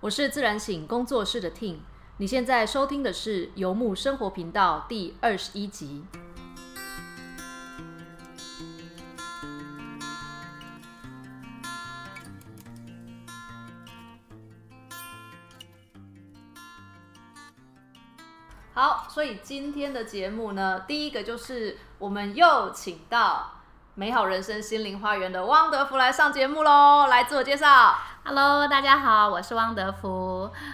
我是自然醒工作室的 tin 你现在收听的是游牧生活频道第二十一集。好，所以今天的节目呢，第一个就是我们又请到美好人生心灵花园的汪德福来上节目喽，来自我介绍。Hello，大家好，我是汪德福。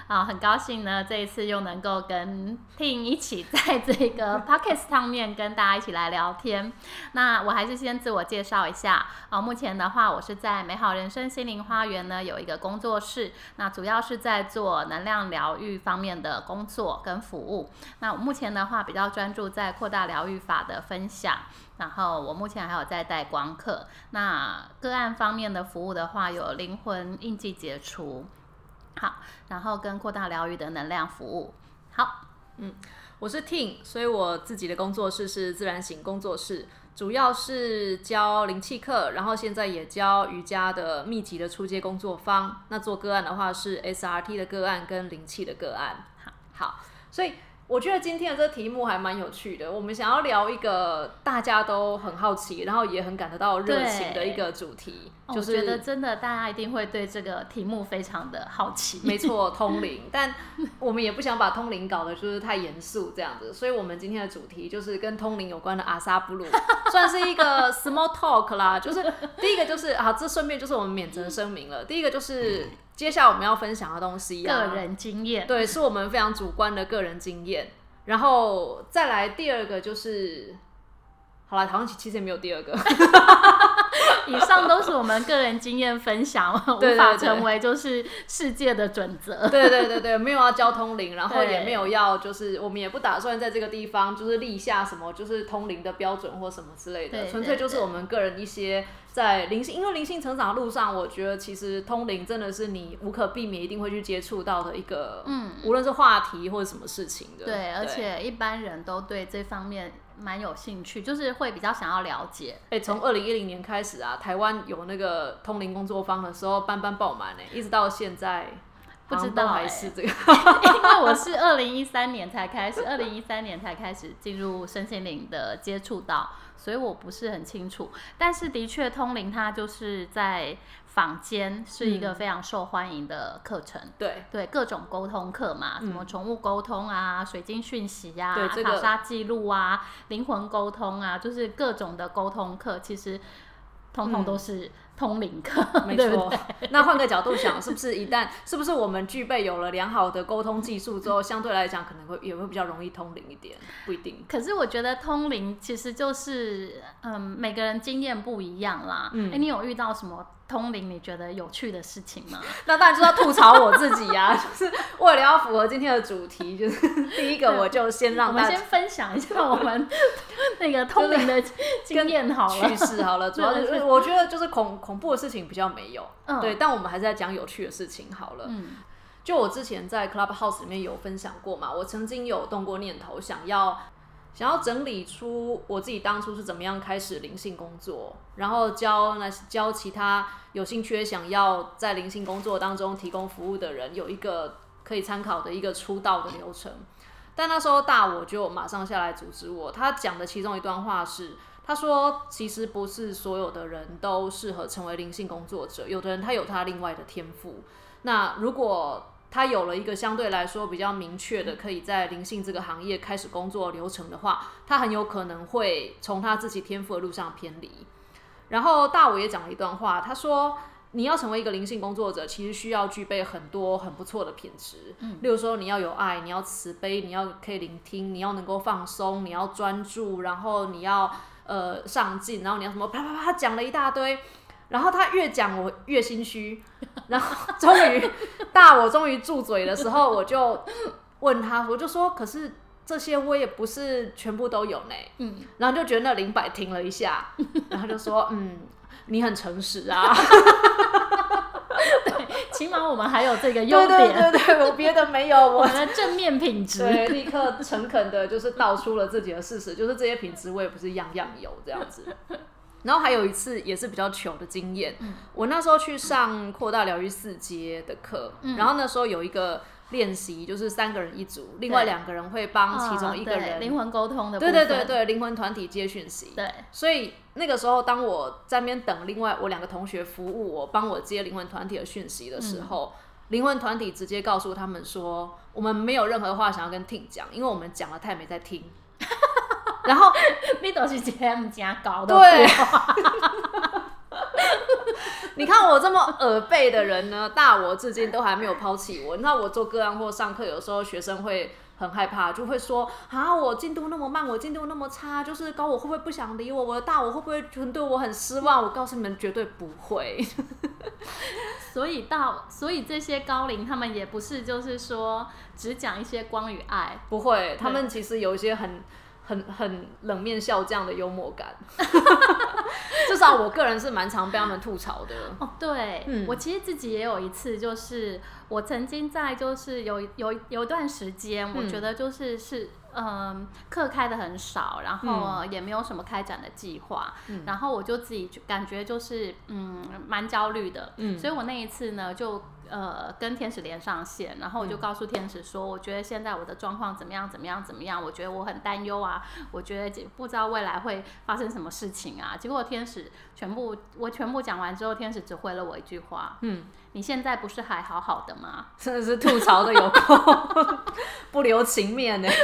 啊，很高兴呢，这一次又能够跟 Ting 一起在这个 Podcast 上面跟大家一起来聊天。那我还是先自我介绍一下啊，目前的话，我是在美好人生心灵花园呢有一个工作室，那主要是在做能量疗愈方面的工作跟服务。那我目前的话比较专注在扩大疗愈法的分享。然后我目前还有在带光课，那个案方面的服务的话，有灵魂印记解除，好，然后跟扩大疗愈的能量服务，好，嗯我是 Ting，所以我自己的工作室是自然醒工作室，主要是教灵气课，然后现在也教瑜伽的密集的出街工作坊。那做个案的话是 SRT 的个案跟灵气的个案。好，好，所以我觉得今天的这个题目还蛮有趣的。我们想要聊一个大家都很好奇，然后也很感得到热情的一个主题，就是我觉得真的大家一定会对这个题目非常的好奇，没错，通灵，但我们也不想把通灵搞得就是太严肃这样子，所以我们今天的主题就是跟通灵有关的阿萨布鲁，算是一个 small talk 啦。就是第一个就是啊，这顺便就是我们免责声明了。第一个就是接下来我们要分享的东西啊，个人经验，对，是我们非常主观的个人经验。然后再来第二个就是，好了，好像其实也没有第二个，以上都是我们个人经验分享，无法成为就是世界的准则。对对对对，没有要交通灵，然后也没有要，就是我们也不打算在这个地方就是立下什么就是通灵的标准或什么之类的，对纯粹就是我们个人一些在灵性，因为灵性成长的路上，我觉得其实通灵真的是你无可避免一定会去接触到的一个，嗯，无论是话题或者什么事情的，对，而且一般人都对这方面蛮有兴趣，就是会比较想要了解。哎，从二零一零年开始啊，台湾有那个通灵工作坊的时候，班班爆满哎，一直到现在。不知道欸还是这个，因为我是二零一三年才开始，二零一三年才开始进入身心灵的接触到，所以我不是很清楚。但是的确，通灵它就是在坊间是一嗯个非常受欢迎的课程。对对各种沟通课嘛，什么宠物沟通啊、水晶讯息啊、对这个卡莎记录啊、灵魂沟通啊，就是各种的沟通课，其实通通都是通灵课，没错对。那换个角度想，是不是一旦是不是我们具备有了良好的沟通技术之后，相对来讲可能会也会比较容易通灵一点？不一定。可是我觉得通灵其实就是，嗯，每个人经验不一样啦。嗯，哎、你有遇到什么通灵你觉得有趣的事情吗？那当然就是要吐槽我自己呀、就是为了要符合今天的主题，就是 第一个我就先我们先让大家分享一下我们那个通灵的经验好了趣。事好了，主要对对是我觉得就是恐恐怖的事情比较没有，嗯对，但我们还是在讲有趣的事情好了。嗯就我之前在 Clubhouse 里面有分享过嘛，我曾经有动过念头，想要想要整理出我自己当初是怎么样开始灵性工作，然后教那教其他有兴趣想要在灵性工作当中提供服务的人有一个可以参考的一个出道的流程。但那时候大我就马上下来阻止我，他讲的其中一段话是，他说其实不是所有的人都适合成为灵性工作者，有的人他有他另外的天赋。那如果他有了一个相对来说比较明确的可以在灵性这个行业开始工作流程的话，他很有可能会从他自己天赋的路上偏离。然后大伟也讲了一段话，他说。你要成为一个灵性工作者，其实需要具备很多很不错的品质。嗯，例如说你要有爱，你要慈悲，你要可以聆听，你要能够放松，你要专注，然后你要呃上进，然后你要什么啪啪啪讲了一大堆。然后他越讲我越心虚，然后终于大我终于住嘴的时候，我就问他，我就说，可是这些我也不是全部都有呢。嗯，然后就觉得那零百停了一下，然后就说，嗯，你很诚实啊，起码我们还有这个优对点，对对对，我别的没有，我我们的正面品质。对立刻诚恳的就是道出了自己的事实，就是这些品质我也不是样样有这样子。然后还有一次也是比较糗的经验，我那时候去上扩大疗愈四阶的课，然后那时候有一个练习，就是三个人一组，另外两个人会帮其中一个人灵魂沟通的，对对对对，灵魂团体接讯息。对，所以那个时候，当我在那边等另外我两个同学服务我，帮我接灵魂团体的讯息的时候，灵魂团体直接告诉他们说，我们没有任何话想要跟 Ting 讲，因为我们讲了，他也没在听。然后你都是这么讲搞的，对。你看我这么耳背的人呢，大我至今都还没有抛弃我。那我做个案或上课，有时候学生会很害怕，就会说啊，我进度那么慢，我进度那么差，就是高我会不会不想理我？我的大我会不会对我很失望？我告诉你们，绝对不会。所以到，所以这些高龄他们也不是就是说只讲一些光与爱，不会，他们其实有一些很。很很冷面笑这样的幽默感，至少我个人是蛮常被他们吐槽的。哦，对，嗯，我其实自己也有一次，就是我曾经在就是有有有一段时间，我觉得就是是。嗯，课开的很少，然后也没有什么开展的计划，然后我就自己感觉就是嗯蛮焦虑的，所以我那一次呢就呃跟天使连上线，然后我就告诉天使说，我觉得现在我的状况怎么样怎么样怎么样，我觉得我很担忧啊，我觉得不知道未来会发生什么事情啊，结果天使全部我全部讲完之后，天使只回了我一句话，嗯。你现在不是还好好的吗？真的是吐槽的有够 不留情面呢。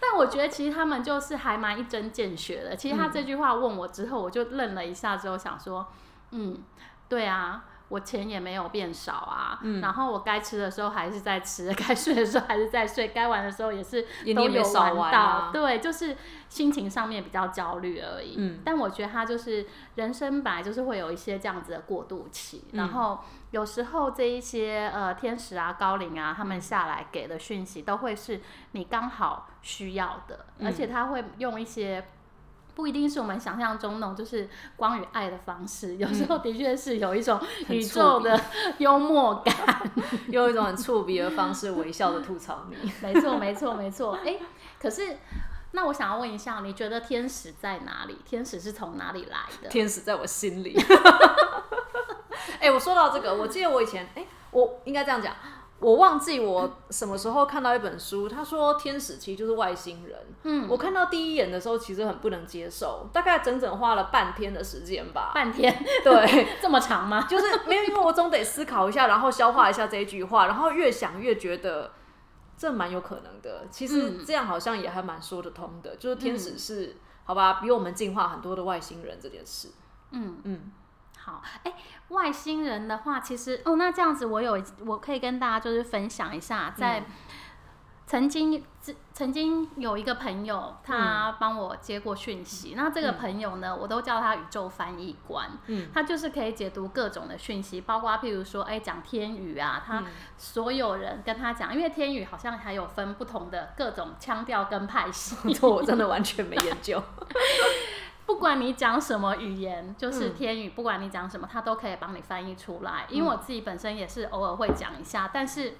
但我觉得其实他们就是还蛮一针见血的。其实他这句话问我之后，我就愣了一下，之后想说，嗯，对啊。我钱也没有变少啊，然后我该吃的时候还是在吃，该睡的时候还是在睡，该玩的时候也是都有玩到。对，就是心情上面比较焦虑而已。嗯，但我觉得他就是人生本来就是会有一些这样子的过渡期，然后有时候这一些呃天使啊、高龄啊，他们下来给的讯息都会是你刚好需要的，而且他会用一些。不一定是我们想象中那种就是光与爱的方式，有时候的确是有一种宇宙的幽默感，用一种很触鼻的方式微笑的吐槽你。没错，没错，没错。哎，可是那我想要问一下，你觉得天使在哪里？天使是从哪里来的？天使在我心里。哎，我说到这个，我记得我以前，哎，我应该这样讲。我忘记我什么时候看到一本书，他说天使其实就是外星人。嗯，我看到第一眼的时候，其实很不能接受，大概整整花了半天的时间吧。半天？对，这么长吗？就是没有，因为我总得思考一下，然后消化一下这一句话，然后越想越觉得这蛮有可能的。其实这样好像也还蛮说得通的，就是天使是好吧，比我们进化很多的外星人这件事。嗯嗯。好，哎，外星人的话，其实哦，那这样子，我有我可以跟大家就是分享一下，在曾经曾经有一个朋友，他帮我接过讯息。那这个朋友呢，我都叫他宇宙翻译官，嗯，他就是可以解读各种的讯息，包括譬如说，哎，讲天语啊，他所有人跟他讲，因为天语好像还有分不同的各种腔调跟派系，我真的完全没研究。不管你讲什么语言，就是天语，不管你讲什么，他都可以帮你翻译出来。因为我自己本身也是偶尔会讲一下，但是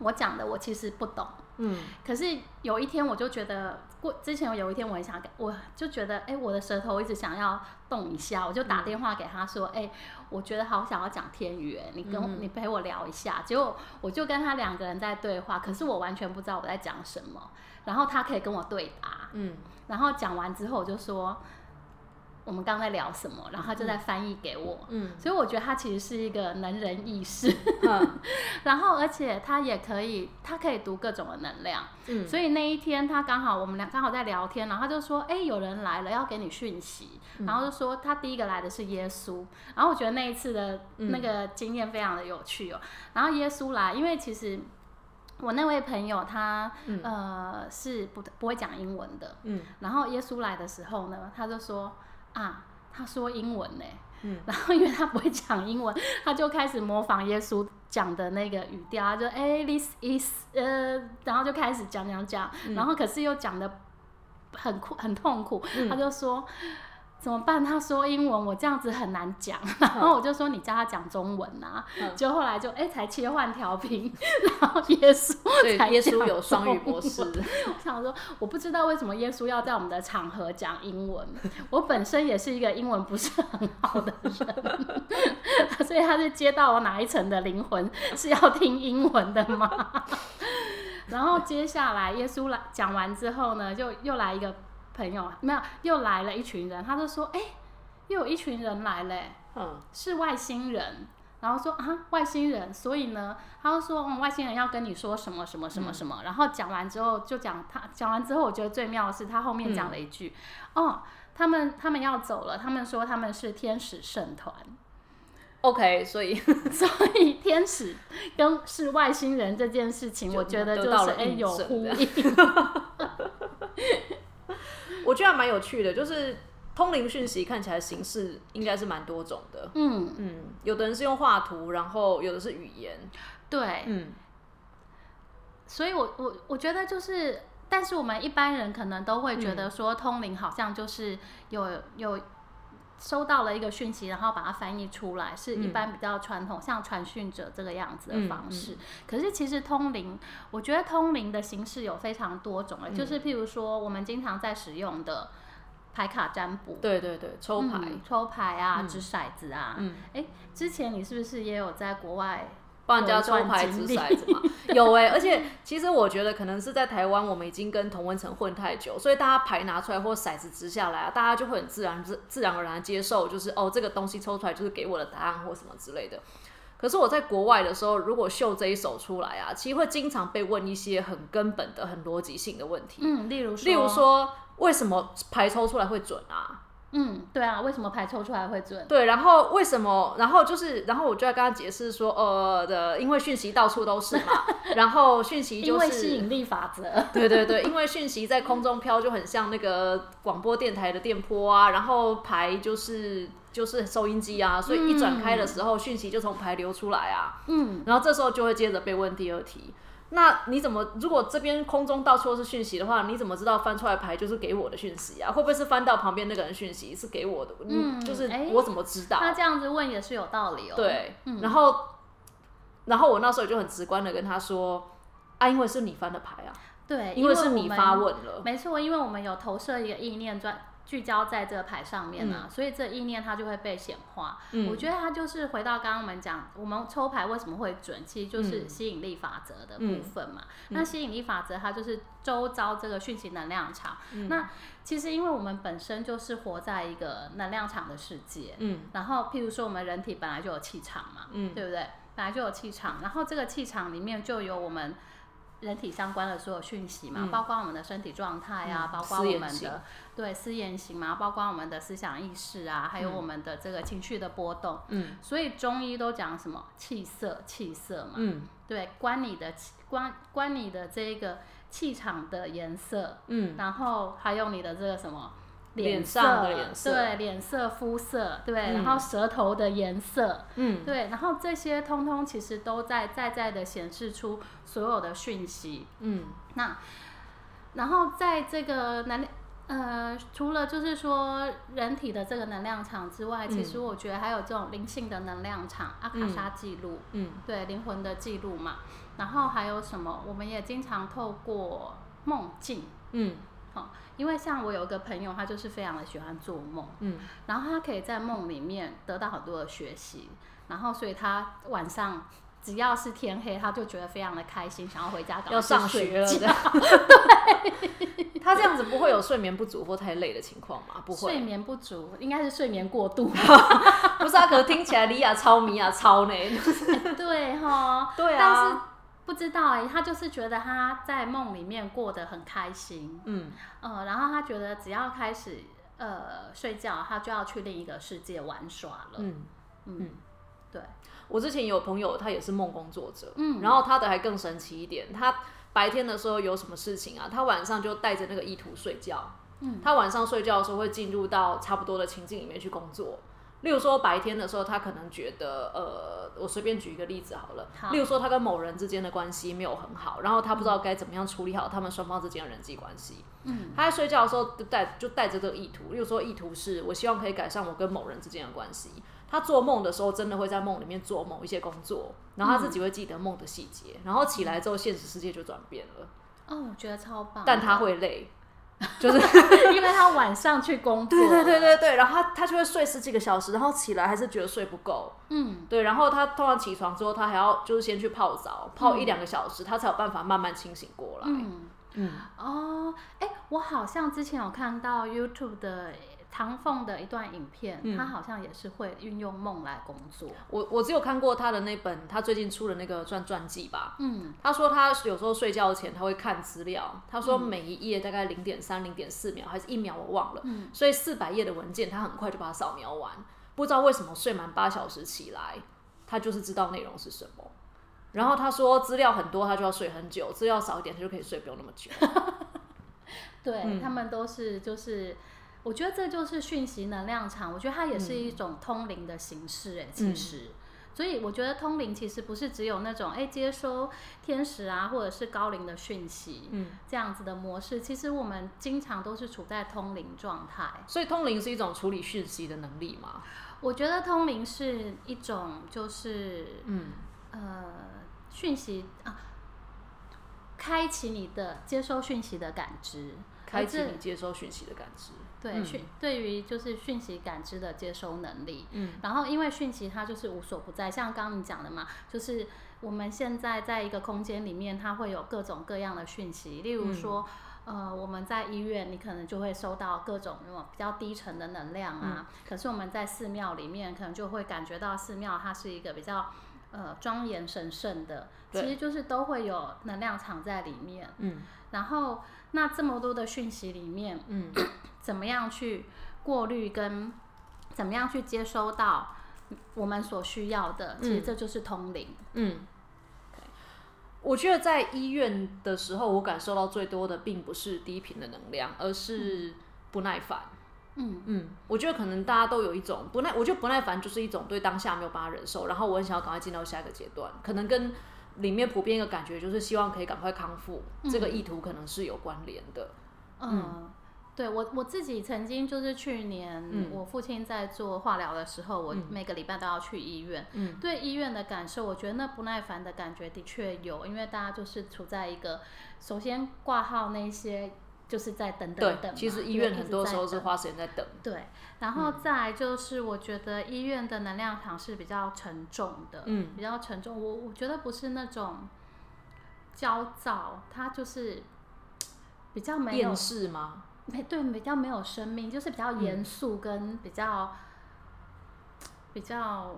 我讲的我其实不懂。嗯，可是有一天我就觉得，过之前有一天我很想，我就觉得，哎，我的舌头一直想要动一下，我就打电话给他说，哎，我觉得好想要讲天语，你跟你陪我聊一下。结果我就跟他两个人在对话，可是我完全不知道我在讲什么，然后他可以跟我对答。嗯，然后讲完之后我就说。我们刚在聊什么？然后他就在翻译给我，嗯，所以我觉得他其实是一个能人异士，嗯，然后而且他也可以，他可以读各种的能量，嗯，所以那一天他刚好我们俩刚好在聊天，然后他就说，哎，有人来了要给你讯息，然后就说他第一个来的是耶稣，然后我觉得那一次的那个经验非常的有趣哦，然后耶稣来，因为其实我那位朋友他呃是不不会讲英文的，嗯，然后耶稣来的时候呢，他就说。啊，他说英文呢，嗯，然后因为他不会讲英文，他就开始模仿耶稣讲的那个语调，他就哎，this is，呃，然后就开始讲讲讲，然后可是又讲的很苦很痛苦，他就说怎么办？他说英文，我这样子很难讲。然后我就说你教他讲中文啊。嗯就后来就哎、才切换调频，然后耶稣才耶稣有讲双语中模式。我想说，我不知道为什么耶稣要在我们的场合讲英文。我本身也是一个英文不是很好的人，所以他是接到我哪一层的灵魂是要听英文的吗？然后接下来耶稣来讲完之后呢，就又来一个朋友，没有，又来了一群人，他就说，哎、又有一群人来嘞、嗯，是外星人。然后说啊，外星人，所以呢，他就说，嗯，外星人要跟你说什么什么什么什么。然后讲完之后，就讲他讲完之后，我觉得最妙的是他后面讲了一句，哦，他们他们要走了，他们说他们是天使圣团，OK，所以 所以天使跟是外星人这件事情，我觉得得就是哎、有呼应。我觉得还蛮有趣的，就是通灵讯息看起来形式应该是蛮多种的。嗯，嗯，有的人是用画图，然后有的是语言。对，嗯，所以我我我觉得就是，但是我们一般人可能都会觉嗯得说，通灵好像就是有有收到了一个讯息，然后把它翻译出来，是一般比较传统，像传讯者这个样子的方式。可是其实通灵，我觉得通灵的形式有非常多种诶，就是譬如说我们经常在使用的牌卡占卜。对对对，抽牌。嗯抽牌啊，掷骰子啊，嗯，哎、之前你是不是也有在国外帮人家抽牌掷骰子嘛，有哎、而且其实我觉得可能是在台湾，我们已经跟同温层混太久，所以大家牌拿出来或骰子掷下来啊，大家就会很自然自自然而然地接受，就是哦这个东西抽出来就是给我的答案或什么之类的。可是我在国外的时候，如果秀这一手出来啊，其实会经常被问一些很根本的、很逻辑性的问题，嗯，例如说，例如，说为什么牌抽出来会准啊？嗯，对啊，为什么牌抽出来会准？对，然后为什么？然后就是，然后我就要跟他解释说，呃的，因为讯息到处都是嘛，然后讯息因为就是吸引力法则。对对对，因为讯息在空中飘，就很像那个广播电台的电波啊，然后牌就是就是收音机啊，所以一转开的时候，讯息就从牌流出来啊，嗯，然后这时候就会接着被问第二题。那你怎么？如果这边空中到处都是讯息的话，你怎么知道翻出来牌就是给我的讯息啊？会不会是翻到旁边那个人讯息是给我的？嗯就是哎我怎么知道？他这样子问也是有道理哦。，对，然后，然后我那时候就很直观的跟他说，啊，因为是你翻的牌啊，对，因为是你发问了，没错，因为我们有投射一个意念专聚焦在这个牌上面啊，所以这意念它就会被显化。嗯我觉得它就是回到刚刚我们讲，我们抽牌为什么会准，其实就是吸引力法则的部分嘛。那吸引力法则它就是周遭这个讯息能量场。那其实因为我们本身就是活在一个能量场的世界，嗯然后譬如说我们人体本来就有气场嘛，嗯对不对？本来就有气场，然后这个气场里面就有我们人体相关的所有讯息嘛，包括我们的身体状态啊，嗯。包括我们的对思言行嘛，包括我们的思想意识啊，还有我们的这个情绪的波动。嗯。所以中医都讲什么？气色，气色嘛，嗯。对，关你的气关关你的这个气场的颜色，嗯，然后还有你的这个什么脸色上的脸色对，脸色、肤色，对，嗯然后舌头的颜色，嗯对，然后这些通通其实都在在在的显示出所有的讯息。嗯那然后在这个能量。呃，除了就是说人体的这个能量场之外，其实我觉得还有这种灵性的能量场，阿卡莎记录，嗯对灵魂的记录嘛。然后还有什么？我们也经常透过梦境，嗯好、因为像我有一个朋友，他就是非常的喜欢做梦，嗯。然后他可以在梦里面得到很多的学习，然后所以他晚上只要是天黑，他就觉得非常的开心，想要回家赶快要上学了，睡觉。这样他这样子不会有睡眠不足或太累的情况吗？不会，睡眠不足，应该是睡眠过度。不是啊，可是听起来李亚超迷啊超呢，对哈，对啊。但是不知道哎、他就是觉得他在梦里面过得很开心，嗯呃，然后他觉得只要开始呃睡觉，他就要去另一个世界玩耍了。嗯。嗯，对，我之前有朋友，他也是梦工作者，嗯然后他的还更神奇一点，他白天的时候有什么事情啊，他晚上就带着那个意图睡觉，嗯，他晚上睡觉的时候会进入到差不多的情境里面去工作，例如说白天的时候，他可能觉得，呃，我随便举一个例子好了，好。例如说他跟某人之间的关系没有很好，然后他不知道该怎么样处理好他们双方之间的人际关系。嗯，他在睡觉的时候就带就带着这个意图，例如说意图是我希望可以改善我跟某人之间的关系。他做梦的时候真的会在梦里面做某一些工作，然后他自己会记得梦的细节，然后起来之后现实世界就转变了，哦，我觉得超棒，但他会累，就是因为他晚上去工作，对对对对对，然后他他就会睡十几个小时，然后起来还是觉得睡不够，嗯，对，然后他通常起床之后，他还要就是先去泡澡，泡一两个小时，他才有办法慢慢清醒过来。嗯，嗯，哦，哎，我好像之前有看到 YouTube 的唐凤的一段影片，嗯他好像也是会运用梦来工作，我我只有看过他的那本他最近出的那个传传记吧。嗯，他说他有时候睡觉前他会看资料，他说每一页大概零点三、零点四秒还是一秒我忘了，嗯所以四百页的文件他很快就把它扫描完。不知道为什么睡满八小时起来，他就是知道内容是什么。然后他说资料很多，他就要睡很久；资料少一点，他就可以睡不用那么久。对、嗯他们都是就是。我觉得这就是讯息能量场，我觉得它也是一种通灵的形式，哎、其实，所以我觉得通灵其实不是只有那种哎、接收天使啊或者是高灵的讯息，嗯，这样子的模式，其实我们经常都是处在通灵状态。所以通灵是一种处理讯息的能力嘛？我觉得通灵是一种就是嗯呃讯息啊，开启你的接收讯息的感知，开启你接收讯息的感知。对嗯讯对于就是讯息感知的接收能力。嗯然后因为讯息它就是无所不在，像刚刚你讲的嘛，就是我们现在在一个空间里面，它会有各种各样的讯息，例如说。呃，我们在医院，你可能就会收到各种那种比较低沉的能量啊。可是我们在寺庙里面，可能就会感觉到寺庙它是一个比较呃庄严神圣的，其实就是都会有能量场在里面。嗯然后那这么多的讯息里面，嗯怎么样去过滤跟怎么样去接收到我们所需要的，其实嗯这就是通灵。嗯。我觉得在医院的时候，我感受到最多的并不是低频的能量，而是不耐烦。嗯嗯，我觉得可能大家都有一种不耐，我觉得不耐烦就是一种对当下没有办法忍受，然后我很想要赶快进到下一个阶段，可能跟里面普遍一个感觉就是希望可以赶快康复，这个意图可能是有关联的。嗯，对我我自己曾经就是去年、嗯。我父亲在做化疗的时候，我嗯。每个礼拜都要去医院。嗯。对医院的感受，我觉得那不耐烦的感觉的确有，因为大家就是处在一个首先挂号那些就是在等等等对，，其实医院很多时候。是花时间在等。对，然后再就是，我觉得医院的能量场是比较沉重的，嗯比较沉重。我我觉得不是那种焦躁，它就是 比较没有厌世吗？没对，比较没有生命，就是比较嗯严肃跟比较、比较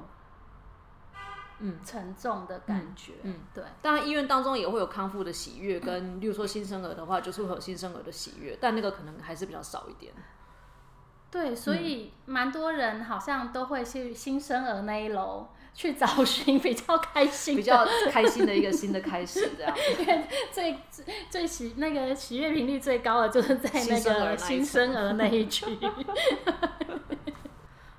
嗯沉重的感觉。嗯，对，当然医院当中也会有康复的喜悦，跟例如说新生儿的话，就是会有新生儿的喜悦，但那个可能还是比较少一点。对，所以蛮多人好像都会去新生儿那一楼去找寻比较开心、比较开心的一个新的开始，这样。因为最最最喜那个喜悦频率最高的就是在那新生儿那一个新生儿那一区。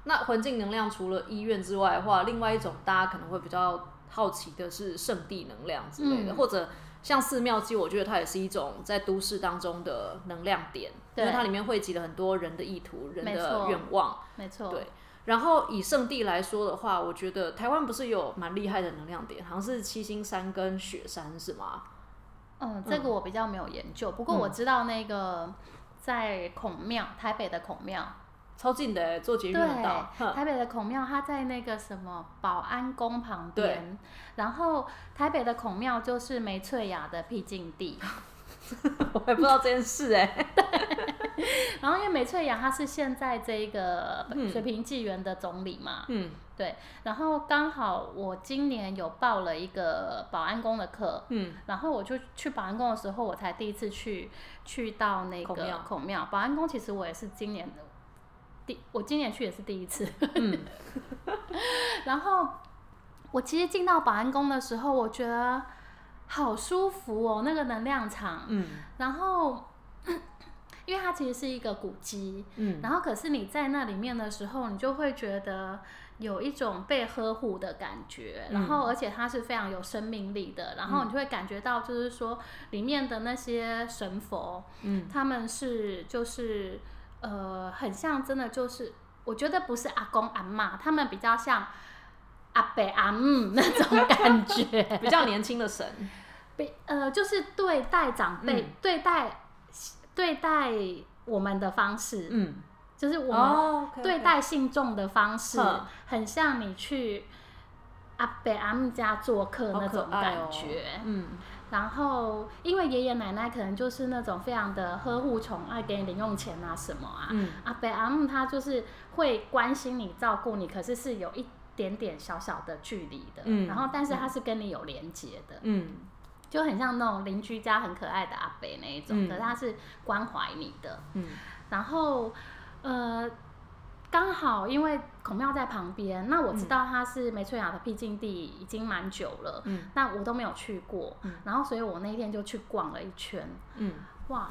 那环境能量除了医院之外的话，另外一种大家可能会比较好奇的是圣地能量之类的，嗯或者像寺庙，其实我觉得它也是一种在都市当中的能量点，因为对它里面汇集了很多人的意图、人的愿望。没错，对然后以圣地来说的话，我觉得台湾不是有蛮厉害的能量点，好像是七星山跟雪山是吗？嗯，这个我比较没有研究，不过我知道那个在孔庙，台北的孔庙，超近的欸，坐捷运到。，哼。台北的孔庙，它在那个什么保安宫旁对。边，然后台北的孔庙就是梅翠雅的僻静地，我也不知道这件事哎。对 然后因为梅翠雅她是现在这个嗯水平纪元的总理嘛，嗯。对，然后刚好我今年有报了一个保安宫的课，嗯。然后我就去保安宫的时候，我才第一次去去到那个孔庙。孔庙。保安宫其实我也是今年的第，我今年去也是第一次。嗯。然后我其实进到保安宫的时候，我觉得好舒服哦，那个能量场。嗯。然后因为它其实是一个古迹，嗯，然后可是你在那里面的时候，你就会觉得有一种被呵护的感觉，然后而且它是非常有生命力的，然后你就会感觉到就是说里面的那些神佛，嗯，他们是就是呃很像真的就是，我觉得不是阿公阿妈，他们比较像阿伯阿姆那种感觉，比较年轻的神，比呃，就是对待长辈、嗯对待对待我们的方式，嗯，就是我们对待信众的方式，哼很像你去阿伯阿姆家做客那种感觉。嗯然后，因为爷爷奶奶可能就是那种非常的呵护宠爱，给你零用钱啊什么啊。嗯阿伯阿姆他就是会关心你、照顾你，可是是有一点点小小的距离的。嗯然后，但是他是跟你有连接的。嗯就很像那种邻居家很可爱的阿伯那一种，嗯可是他是关怀你的。嗯然后，呃，刚好因为孔庙在旁边，那我知道它是梅翠雅的僻静地已经蛮久了，嗯。那我都没有去过，嗯。然后所以我那天就去逛了一圈，嗯。哇，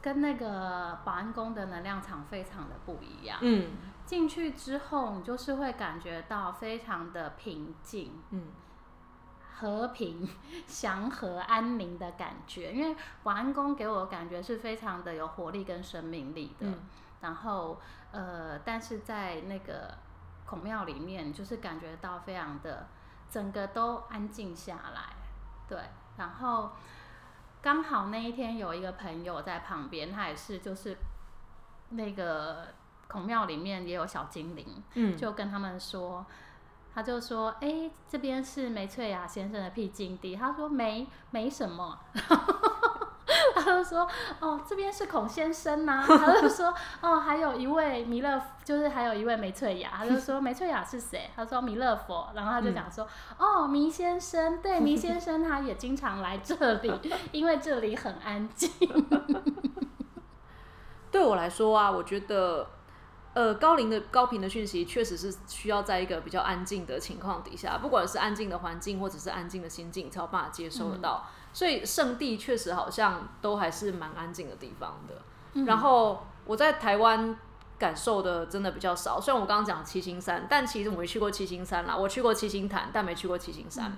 跟那个保安宫的能量场非常的不一样。嗯。进去之后，你就是会感觉到非常的平静。嗯和平、祥和、安宁的感觉，因为保安宫给我的感觉是非常的有活力跟生命力的。嗯然后，呃，但是在那个孔庙里面，就是感觉到非常的整个都安静下来。对，然后刚好那一天有一个朋友在旁边，他也是就是那个孔庙里面也有小精灵，嗯，就跟他们说，他就说：“哎、这边是梅翠雅先生的僻静地。”他说：“没，没什么。”他就说：“哦，这边是孔先生呐、他就说：“哦，还有一位弥勒，就是还有一位梅翠雅。”他就说：“梅翠雅是谁？”他说：“弥勒佛。”然后他就讲说：“哦，弥先生，对，弥先生他也经常来这里，因为这里很安静。对我来说啊，我觉得，呃，高龄的高频的讯息确实是需要在一个比较安静的情况底下，不管是安静的环境或者是安静的心境，才有办法接收得到。所以圣地确实好像都还是蛮安静的地方的。然后我在台湾感受的真的比较少，虽然我刚刚讲七星山，但其实我没去过七星山啦，我去过七星潭，但没去过七星山。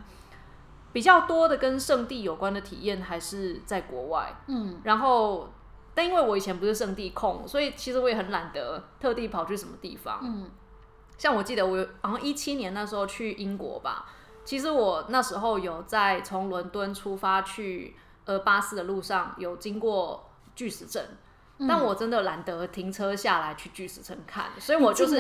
比较多的跟圣地有关的体验还是在国外，嗯然后，但因为我以前不是圣地控，所以其实我也很懒得特地跑去什么地方。嗯像我记得我有好像一七年那时候去英国吧，其实我那时候有在从伦敦出发去呃巴士的路上有经过巨石阵，但我真的懒得停车下来去巨石阵看，所以我就是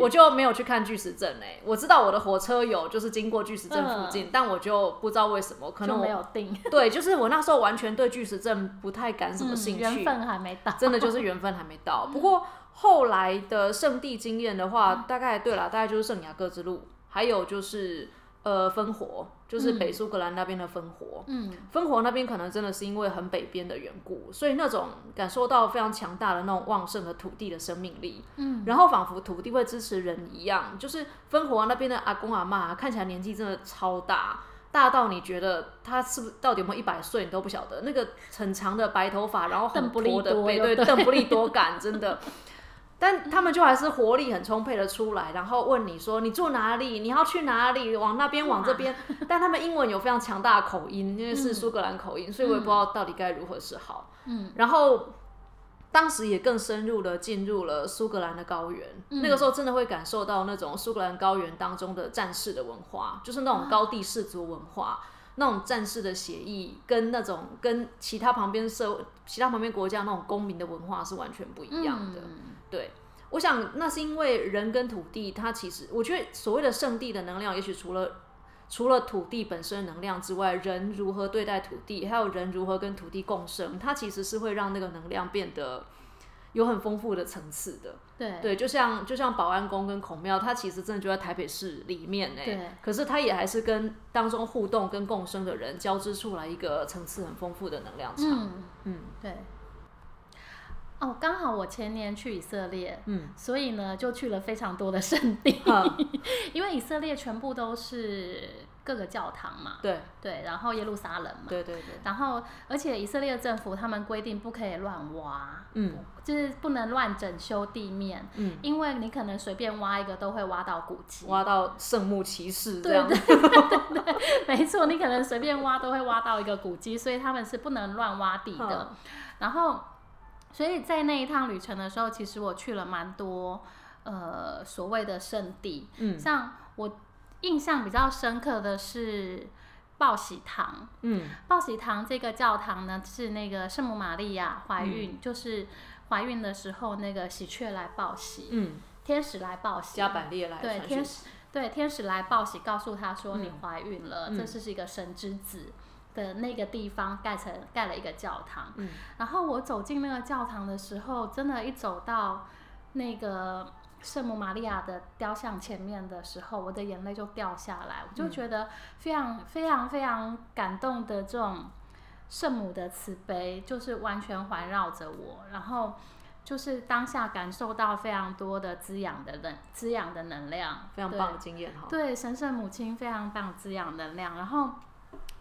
我就没有去看巨石阵嘞、我知道我的火车有就是经过巨石阵附近，但我就不知道为什么，可能没有定，对，就是我那时候完全对巨石阵不太感什么兴趣，嗯缘分还没到。真的就是缘分还没到。不过后来的圣地经验的话，大概对了，大概就是圣雅各之路，还有就是呃烽火，就是北苏格兰那边的烽火。嗯烽火那边可能真的是因为很北边的缘故，所以那种感受到非常强大的那种旺盛的土地的生命力，嗯，然后仿佛土地会支持人一样，就是烽火那边的阿公阿妈看起来年纪真的超大，大到你觉得他是不是到底有没有一百岁你都不晓得，那个很长的白头发，然后很邓布利驼的背，对，对邓布利多感真的。但他们就还是活力很充沛的出来，然后问你说你住哪里，你要去哪里，往那边往这边。但他们英文有非常强大的口音，因为是苏格兰口音，所以我也不知道到底该如何是好。嗯，然后当时也更深入的进入了苏格兰的高原，嗯那个时候真的会感受到那种苏格兰高原当中的战士的文化，就是那种高地氏族文化。那种战士的协议跟那种跟其他旁边社其他旁边国家那种公民的文化是完全不一样的。嗯对，我想那是因为人跟土地，它其实我觉得所谓的圣地的能量，也许除了除了土地本身的能量之外，人如何对待土地，还有人如何跟土地共生，它其实是会让那个能量变得有很丰富的层次的。对对，就像就像保安宫跟孔庙，它其实真的就在台北市里面哎、对可是它也还是跟当中互动跟共生的人交织出来一个层次很丰富的能量场。嗯嗯对。哦，刚好我前年去以色列，嗯，所以呢就去了非常多的圣地，嗯 因为以色列全部都是各个教堂嘛，对。对，然后耶路撒冷嘛，对对对，然后而且以色列政府他们规定不可以乱挖，嗯。就是不能乱整修地面，嗯，因为你可能随便挖一个都会挖到古迹，挖到圣木骑士这样。对对，没错，你可能随便挖都会挖到一个古迹，所以他们是不能乱挖地的。嗯然后，所以在那一趟旅程的时候，其实我去了蛮多呃所谓的圣地，嗯。像我印象比较深刻的是报喜堂。嗯。报喜堂这个教堂呢，是那个圣母玛利亚怀孕，就是怀孕的时候那个喜鹊来报喜，嗯，天使来报喜，加百列来对天使，对，天使来报喜，告诉他说嗯你怀孕了，嗯这是是一个神之子的那个地方盖成盖了一个教堂。嗯然后我走进那个教堂的时候，真的，一走到那个圣母玛利亚的雕像前面的时候，我的眼泪就掉下来，我就嗯觉得非常非常非常感动的这种圣母的慈悲，就是完全环绕着我，然后。就是当下感受到非常多的滋养的能 滋养的能量，非常棒的经验哈。对，神圣母亲非常棒滋养能量。然后，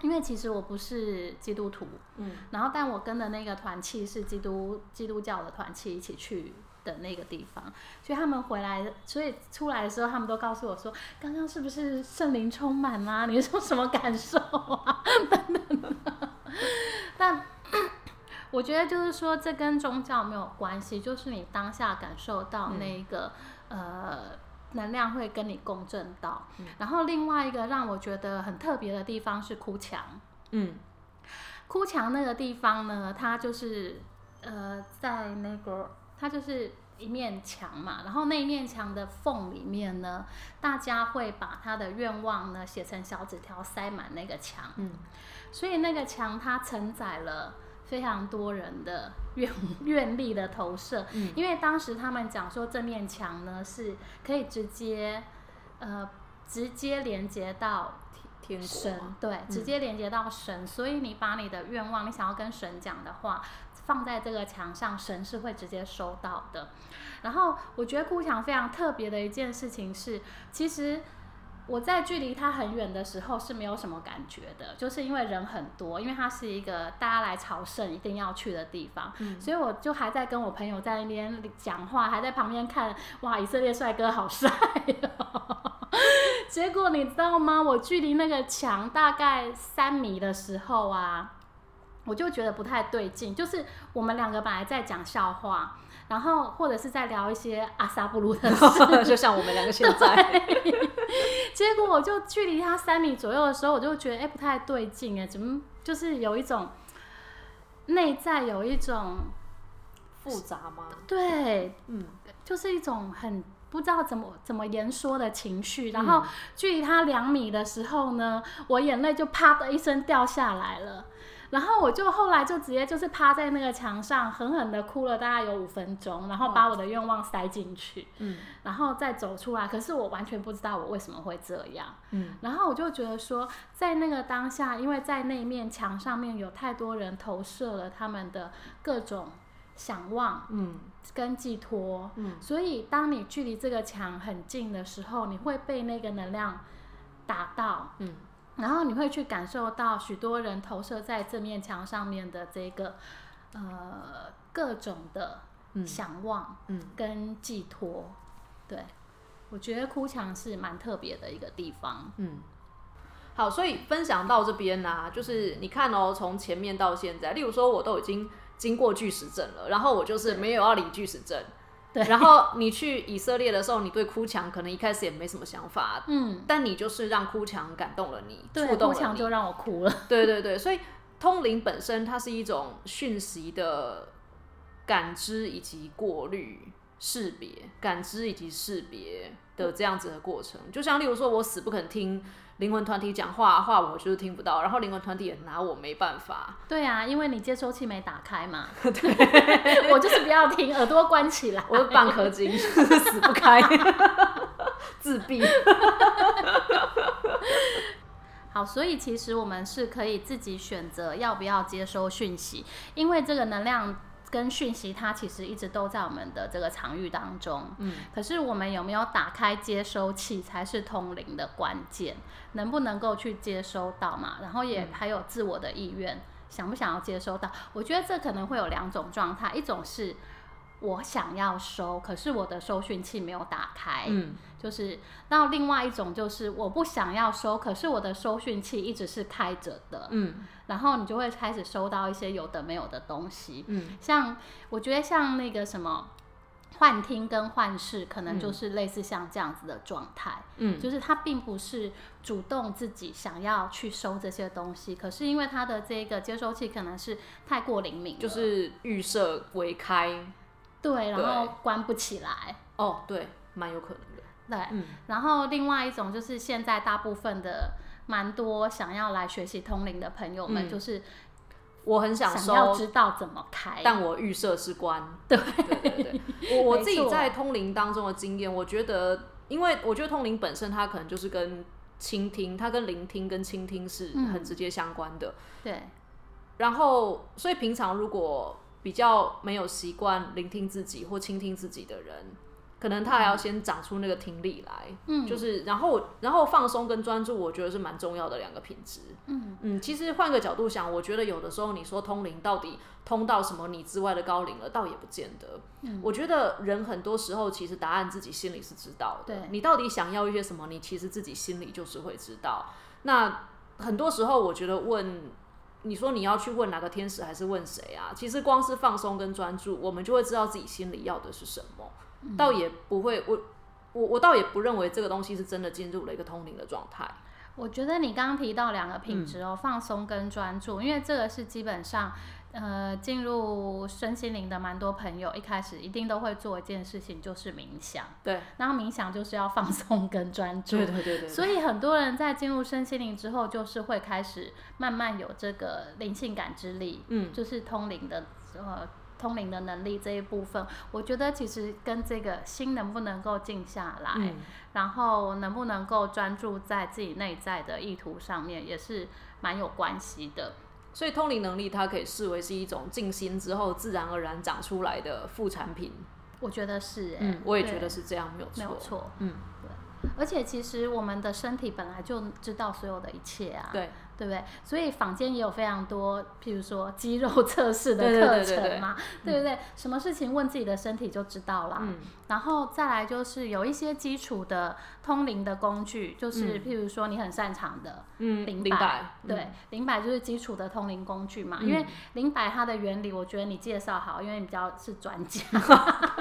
因为其实我不是基督徒，嗯然后但我跟的那个团契是基督基督教的团契一起去的那个地方，所以他们回来，所以出来的时候，他们都告诉我说，刚刚是不是圣灵充满啊？你说什么感受啊？等等的。但我觉得就是说，这跟宗教没有关系，就是你当下感受到那个、呃能量会跟你共振到。然后另外一个让我觉得很特别的地方是哭墙。嗯哭墙那个地方呢，它就是呃，在那个它就是一面墙嘛，然后那一面墙的缝里面呢，大家会把他的愿望呢写成小纸条塞满那个墙，嗯所以那个墙它承载了。非常多人的愿 愿力的投射，嗯。因为当时他们讲说这面墙呢是可以直接，呃，直接连接到天国神，对，直接连接到神，所以你把你的愿望，你想要跟神讲的话，放在这个墙上，神是会直接收到的。然后我觉得哭墙非常特别的一件事情是，其实我在距离它很远的时候是没有什么感觉的，就是因为人很多，因为它是一个大家来朝圣一定要去的地方，嗯所以我就还在跟我朋友在那边讲话，还在旁边看，哇，以色列帅哥好帅哦。结果你知道吗？我距离那个墙大概三米的时候啊，我就觉得不太对劲。就是我们两个本来在讲笑话，然后或者是在聊一些阿萨布鲁的 事，就像我们两个现在，结果我就距离他三米左右的时候，我就觉得哎、不太对劲哎，怎么就是有一种内在有一种复杂吗？对，嗯就是一种很不知道怎么怎么言说的情绪。然后距离他两米的时候呢，我眼泪就啪的一声掉下来了。然后我就后来就直接就是趴在那个墙上，狠狠的哭了大概有五分钟，然后把我的愿望塞进去，嗯然后再走出来。可是我完全不知道我为什么会这样。嗯然后我就觉得说，在那个当下，因为在那面墙上面有太多人投射了他们的各种想望嗯跟寄托，嗯所以当你距离这个墙很近的时候，你会被那个能量打到，嗯然后你会去感受到许多人投射在这面墙上面的这个呃各种的嗯想望嗯跟寄托。对，我觉得哭墙是蛮特别的一个地方。嗯。好，所以分享到这边呢、就是你看哦，从前面到现在，例如说我都已经经过巨石阵了，然后我就是没有要理巨石阵，对。然后你去以色列的时候，你对哭墙可能一开始也没什么想法，嗯，但你就是让哭墙感动了你，对，触动了你哭墙就，让我哭了。对对对，所以通灵本身它是一种讯息的感知以及过滤、识别、感知以及识别的这样子的过程。就像例如说，我死不肯听灵魂团体讲话，话我就是听不到，然后灵魂团体也拿我没办法。对啊，因为你接收器没打开嘛。对，我就是不要听，耳朵关起来。我是半颗金，死不开，自闭。好，所以其实我们是可以自己选择要不要接收讯息，因为这个能量跟讯息，它其实一直都在我们的这个场域当中。嗯，可是我们有没有打开接收器，才是通灵的关键。能不能够去接收到嘛？然后也还有自我的意愿，想不想要接收到？我觉得这可能会有两种状态，一种是我想要收，可是我的收讯器没有打开。嗯，就是，那另外一种就是我不想要收，可是我的收讯器一直是开着的，嗯然后你就会开始收到一些有的没有的东西，嗯像我觉得像那个什么幻听跟幻视，可能就是类似像这样子的状态，嗯，就是他并不是主动自己想要去收这些东西，可是因为他的这个接收器可能是太过灵敏，就是预设为开。对，然后关不起来，哦，对，蛮有可能的。对，嗯。然后另外一种就是现在大部分的蛮多想要来学习通灵的朋友们，嗯。就是我很想想要收，知道怎么开。但我预设是关。对。对对对，我我自己在通灵当中的经验，我觉得，因为我觉得通灵本身它可能就是跟倾听，它跟聆听跟倾听是嗯。很直接相关的。对，然后，所以平常如果比较没有习惯聆听自己或倾听自己的人，可能他还要先长出那个听力来。嗯，就是然后然后放松跟专注，我觉得是蛮重要的两个品质。嗯嗯，其实换个角度想，我觉得有的时候你说通灵到底通到什么你之外的高龄了，倒也不见得。嗯我觉得人很多时候其实答案自己心里是知道的。对你到底想要一些什么，你其实自己心里就是会知道。那很多时候，我觉得问你说你要去问哪个天使还是问谁啊？其实光是放松跟专注，我们就会知道自己心里要的是什么。嗯倒也不会，我我我倒也不认为这个东西是真的进入了一个通灵的状态。我觉得你刚刚提到两个嗯品质哦，放松跟专注，因为这个是基本上。呃，进入身心灵的蛮多朋友，一开始一定都会做一件事情，就是冥想。对，然后冥想就是要放松跟专注。对对对对，所以很多人在进入身心灵之后，就是会开始慢慢有这个灵性感知力，嗯就是通灵的呃通灵的能力这一部分。我觉得其实跟这个心能不能够静下来，嗯然后能不能够专注在自己内在的意图上面，也是蛮有关系的。所以通灵能力它可以视为是一种静心之后自然而然长出来的副产品。我觉得是、欸，嗯，我也觉得是这样，没有错。没有错。嗯，而且其实我们的身体本来就知道所有的一切啊，对，对不对？所以坊间也有非常多，譬如说肌肉测试的课程嘛，对不对？什么事情问自己的身体就知道啦。嗯然后再来就是有一些基础的通灵的工具，就是譬如说你很擅长的嗯，灵摆，，对，灵摆就是基础的通灵工具嘛。嗯因为灵摆它的原理，我觉得你介绍好，因为你比较是专家。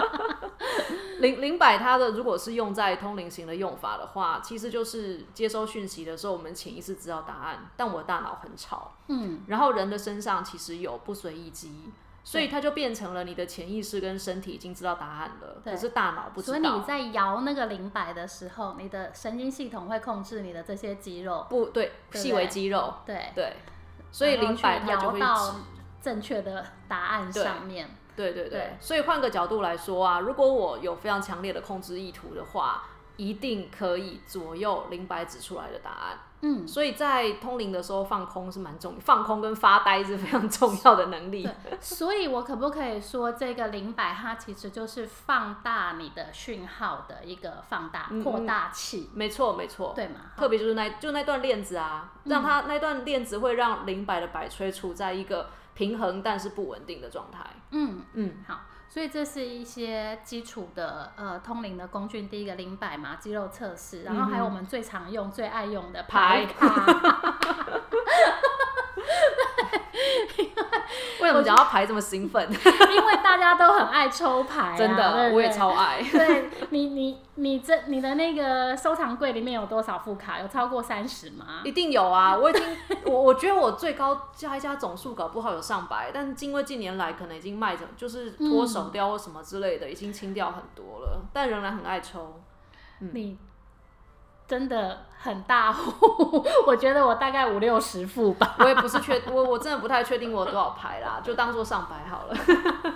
灵灵摆它的如果是用在通灵型的用法的话，其实就是接收讯息的时候，我们潜意识知道答案，但我的大脑很吵。嗯，然后人的身上其实有不随意记忆，所以它就变成了你的潜意识跟身体已经知道答案了，对可是大脑不知道所道。以你在摇那个灵摆的时候，你的神经系统会控制你的这些肌肉，不对，细微肌肉，对，对，所以灵摆它就会然后去摇到指正确的答案对上面。对对对，对。所以换个角度来说啊，如果我有非常强烈的控制意图的话，一定可以左右灵摆指出来的答案。嗯，所以在通灵的时候放空是蛮重要，放空跟发呆是非常重要的能力。所以我可不可以说，这个灵摆它其实就是放大你的讯号的一个放大嗯扩大器，没错没错，对吗？特别就是那就那段链子啊，嗯让它那段链子会让灵摆的摆吹处在一个平衡但是不稳定的状态。嗯，嗯，好，所以这是一些基础的呃通灵的工具。第一个灵摆嘛，肌肉测试，然后还有我们最常用、最爱用的牌。为什么讲到牌这么兴奋？因为大家都很爱抽牌、啊，真的，我也超爱。对你，你你这你的那个收藏柜里面有多少副卡？有超过三十吗？一定有啊！我已经，我我觉得我最高加一加总数搞不好有上百，但因为近年来可能已经卖着，就是脱手掉或什么之类的，已经清掉很多了，但仍然很爱抽。你真的很大户，我觉得我大概五六十副吧。我也不是确我我真的不太确定我有多少牌啦，就当做上牌好了。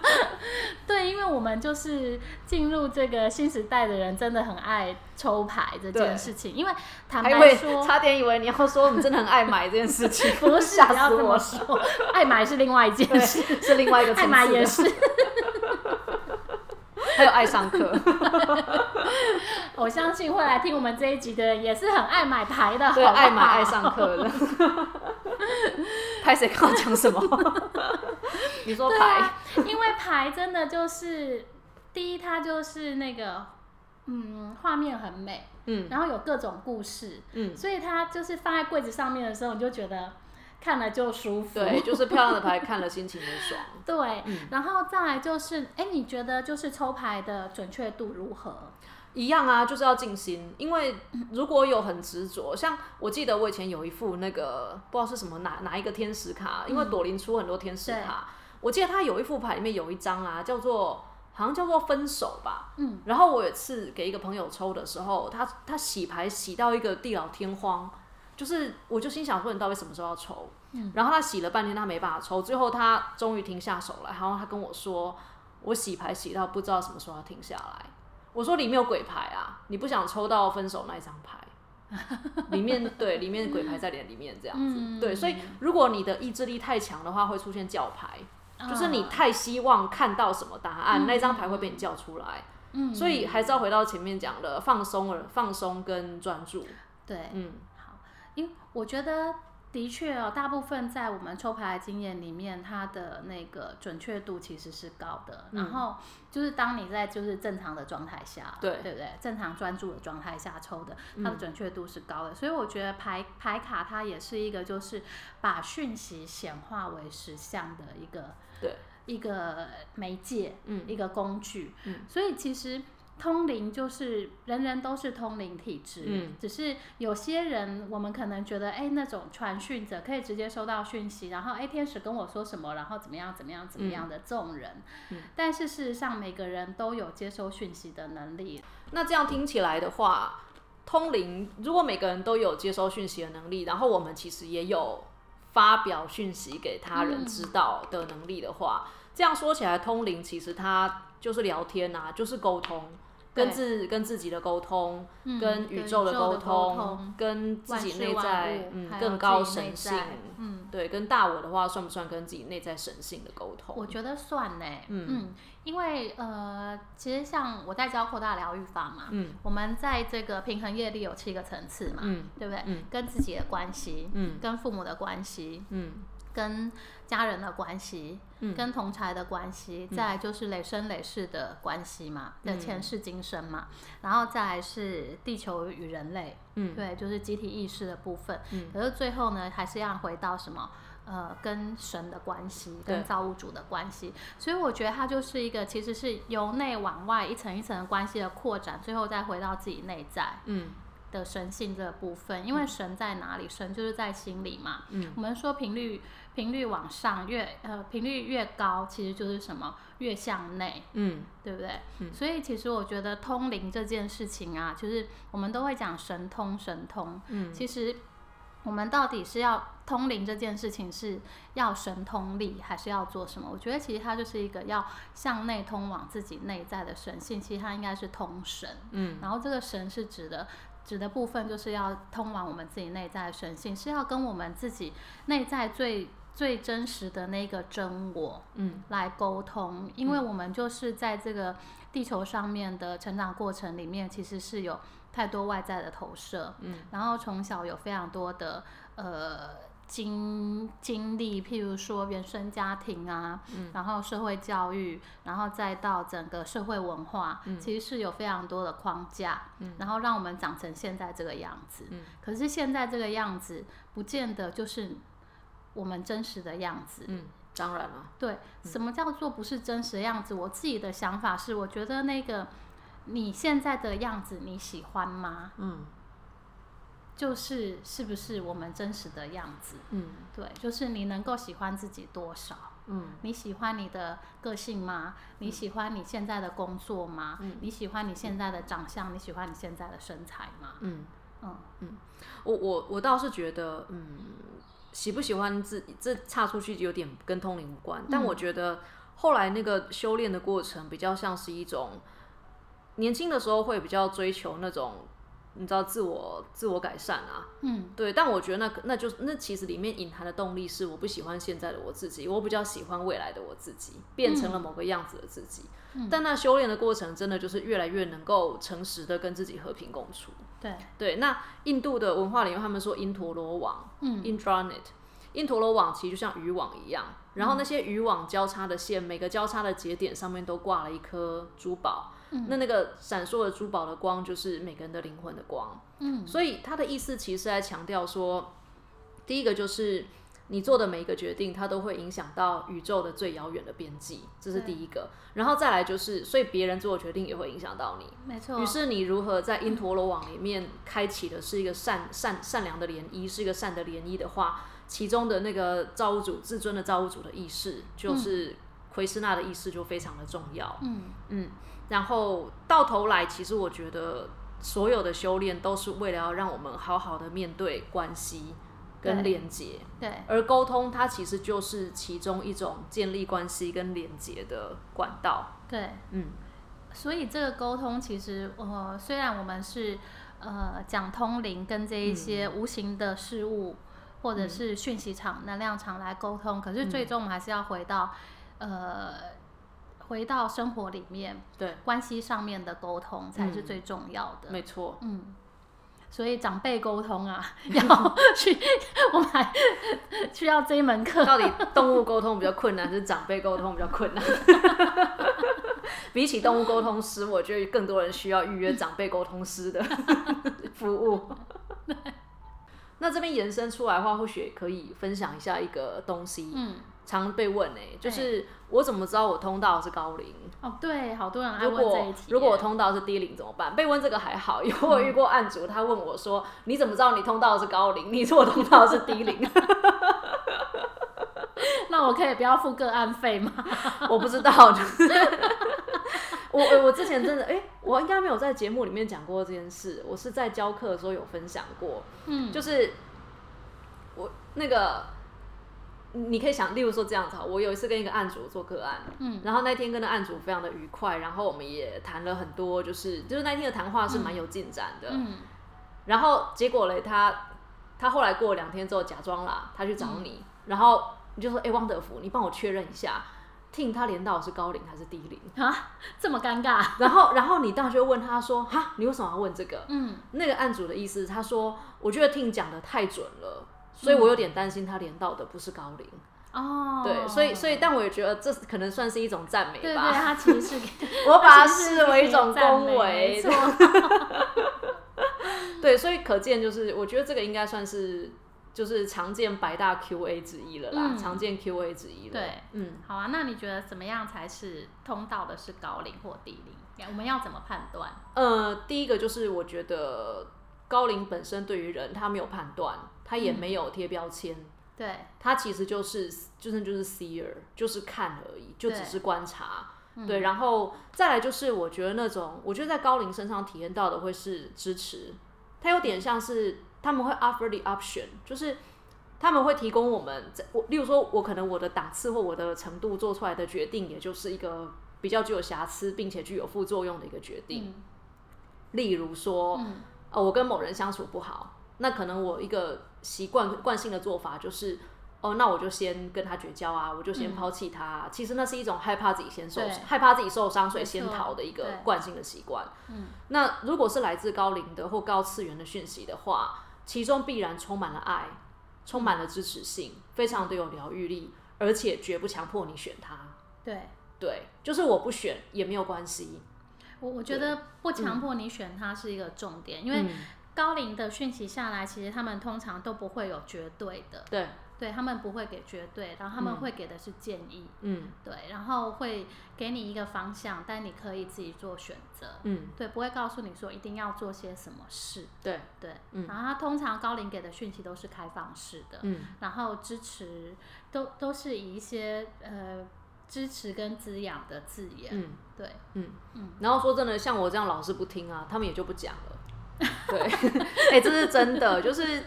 对，因为我们就是进入这个新时代的人，真的很爱抽牌这件事情。因为坦白说，差点以为你要说我们真的很爱买这件事情，不是不要这么说，爱买是另外一件事，是另外一个爱买也是。还有爱上课，我相信会来听我们这一集的人也是很爱买牌的，对，爱买爱上课的。拍谁刚刚讲什么？你说牌，因为牌真的就是第一，它就是那个嗯，画面很美，嗯，然后有各种故事，嗯，所以它就是放在柜子上面的时候，你就觉得。看了就舒服，对，就是漂亮的牌，看了心情很爽。对，然后再来就是，哎，你觉得就是抽牌的准确度如何？一样啊，就是要静心，因为如果有很执着，像我记得我以前有一副那个不知道是什么哪哪一个天使卡，因为朵琳出很多天使卡，我记得他有一副牌里面有一张啊，叫做好像叫做分手吧，嗯，然后我有一次给一个朋友抽的时候，他他洗牌洗到一个地老天荒。就是，我就心想说，你到底什么时候要抽？然后他洗了半天，他没办法抽，最后他终于停下手了，然后他跟我说，我洗牌洗到不知道什么时候要停下来。我说里面有鬼牌啊，你不想抽到分手那一张牌？里面对，里面鬼牌在里面这样子。对，所以如果你的意志力太强的话，会出现叫牌，就是你太希望看到什么答案，那张牌会被你叫出来。嗯，所以还是要回到前面讲的，放松了，放松跟专注。对，嗯。好因我觉得的确哦，大部分在我们抽牌的经验里面，它的那个准确度其实是高的。然后就是当你在就是正常的状态下，对对不对？正常专注的状态下抽的，它的准确度是高的。所以我觉得牌牌卡它也是一个就是把讯息显化为实像的一个对一个媒介，嗯，一个工具。嗯，所以其实。通灵就是人人都是通灵体质，嗯，只是有些人我们可能觉得，哎，那种传讯者可以直接收到讯息，然后哎，天使跟我说什么，然后怎么样怎么样怎么样的这种人，嗯，但是事实上每个人都有接收讯息的能力。那这样听起来的话，通灵如果每个人都有接收讯息的能力，然后我们其实也有发表讯息给他人知道的能力的话，这样说起来，通灵其实它就是聊天啊，就是沟通。跟自跟自己的沟通，跟宇宙的沟通，跟自己内在嗯更高神性，嗯对，跟大我的话算不算跟自己内在神性的沟通？我觉得算呢，嗯，因为呃，其实像我在教扩大疗愈法嘛，嗯，我们在这个平衡业力有七个层次嘛，嗯，对不对？嗯，跟自己的关系，嗯，跟父母的关系，嗯。跟家人的关系，跟同才的关系，再来就是累生累世的关系嘛，的前世今生嘛，然后再来是地球与人类，嗯，对，就是集体意识的部分。嗯，可是最后呢，还是要回到什么？呃，跟神的关系，跟造物主的关系。所以我觉得它就是一个，其实是由内往外一层一层的关系的扩展，最后再回到自己内在。嗯。的神性这个部分，因为神在哪里？神就是在心里嘛。嗯，我们说频率频率往上越呃频率越高，其实就是什么越向内。嗯，对不对？嗯，所以其实我觉得通灵这件事情啊，就是我们都会讲神通神通。嗯，其实我们到底是要通灵这件事情是要神通力，还是要做什么？我觉得其实它就是一个要向内通往自己内在的神性，其实它应该是通神。嗯，然后这个神是指的。指的部分就是要通往我们自己内在的神性，是要跟我们自己内在最最真实的那个真我，嗯，来沟通。因为我们就是在这个地球上面的成长过程里面，其实是有太多外在的投射，嗯，然后从小有非常多的呃。经经历，譬如说原生家庭啊，然后社会教育，然后再到整个社会文化，其实是有非常多的框架，嗯然后让我们长成现在这个样子。可是现在这个样子，不见得就是我们真实的样子。嗯，当然了。对，什么叫做不是真实的样子？我自己的想法是，我觉得那个你现在的样子，你喜欢吗？嗯。就是是不是我们真实的样子？嗯，对，就是你能够喜欢自己多少？嗯，你喜欢你的个性吗？你喜欢你现在的工作吗？嗯，你喜欢你现在的长相？你喜欢你现在的身材吗？嗯，嗯我我我倒是觉得，嗯，喜不喜欢自这差出去有点跟通灵无关，但我觉得后来那个修炼的过程比较像是一种年轻的时候会比较追求那种。你知道自我自我改善啊，嗯，对，但我觉得那那就是那其实里面隐含的动力是我不喜欢现在的我自己，我比较喜欢未来的我自己，变成了某个样子的自己。但那修炼的过程真的就是越来越能够诚实的跟自己和平共处。对对，那印度的文化里面他们说因陀罗网，嗯，indranet，因陀罗网其实就像渔网一样，然后那些渔网交叉的线，每个交叉的节点上面都挂了一颗珠宝。那那个闪烁的珠宝的光，就是每个人的灵魂的光。嗯，所以他的意思其实在强调说，第一个就是你做的每一个决定，它都会影响到宇宙的最遥远的边际，这是第一个。然后再来就是，所以别人做的决定也会影响到你。没错。于是你如何在因陀罗网里面开启的是一个善善善良的涟漪，是一个善的涟漪的话，其中的那个造物主至尊的造物主的意识，就是奎斯纳的意识就非常的重要。嗯嗯，然后到头来，其实我觉得所有的修炼都是为了要让我们好好的面对关系跟连接，对而沟通它其实就是其中一种建立关系跟连接的管道。对，嗯，所以这个沟通其实呃，虽然我们是呃讲通灵跟这一些嗯无形的事物、或者是讯息场、能量场来沟通，可是最终我们还是要回到呃回到生活里面对，关系上面的沟通才是最重要的。没错。嗯，所以长辈沟通啊，要去，我们还需要这一门课。到底动物沟通比较困难，还是长辈沟通比较困难？比起动物沟通师，我觉得更多人需要预约长辈沟通师的服务。那这边延伸出来的话，或许可以分享一下一个东西，嗯，常被问诶、就是我怎么知道我通道是高龄？哦，对，好多人爱问这一题。如果我通道是低龄怎么办？被问这个还好，因为我遇过案主，他问我说：“你怎么知道你通道是高龄？你说我通道是低龄？” 那我可以不要付个案费吗？我不知道，就是我我我之前真的哎、我应该没有在节目里面讲过这件事，我是在教课的时候有分享过，嗯，就是我那个你可以想，例如说这样子哈，我有一次跟一个案主做个案，嗯，然后那天跟那案主非常的愉快，然后我们也谈了很多，就是就是那天的谈话是蛮有进展的，嗯然后结果嘞，他他后来过了两天之后假装啦，他去找你，然后你就说，哎、汪德福，你帮我确认一下，听他连到是高龄还是低龄？啊，这么尴尬。然后然后你当时就问他说，哈，你为什么要问这个？嗯那个案主的意思，他说，我觉得听讲的太准了。所以我有点担心他连到的不是高龄，哦，对，所以所以，但我也觉得这可能算是一种赞美吧。对对，他其实是 我把它视为一种恭维。对，所以可见就是，我觉得这个应该算是就是常见百大 Q&A 之一了啦，嗯常见 Q&A 之一了。对，嗯，好啊，那你觉得怎么样才是通道的是高龄或低龄？我们要怎么判断？呃，第一个就是我觉得高龄本身对于人他没有判断，他也没有贴标签，对，他其实就是就是就是 seer，就是看而已，就只是观察。对，然后再来就是我觉得那种，我觉得在高龄身上体验到的会是支持，它有点像是他们会 offer the option，就是他们会提供我们在，我例如说，我可能我的档次或我的程度做出来的决定，也就是一个比较具有瑕疵并且具有副作用的一个决定。嗯。例如说，嗯。呃，我跟某人相处不好，那可能我一个习惯惯性的做法就是，哦，那我就先跟他绝交啊，我就先抛弃他啊、其实那是一种害怕自己先受害怕自己受伤，所以先逃的一个惯性的习惯。嗯，那如果是来自高龄的或高次元的讯息的话，其中必然充满了爱，充满了支持性，非常的有疗愈力，而且绝不强迫你选他。对。对，就是我不选也没有关系，我我觉得不强迫你选他是一个重点，因为嗯高龄的讯息下来，其实他们通常都不会有绝对的，对，对他们不会给绝对，然后他们会给的是建议，嗯。对，然后会给你一个方向，但你可以自己做选择，嗯，对，不会告诉你说一定要做些什么事，对，对，嗯。然后他通常高龄给的讯息都是开放式的，嗯。然后支持都都是以一些呃支持跟滋养的字眼，嗯。对，嗯。嗯。然后说真的，像我这样老是不听啊，他们也就不讲了。对，哎、这是真的，就是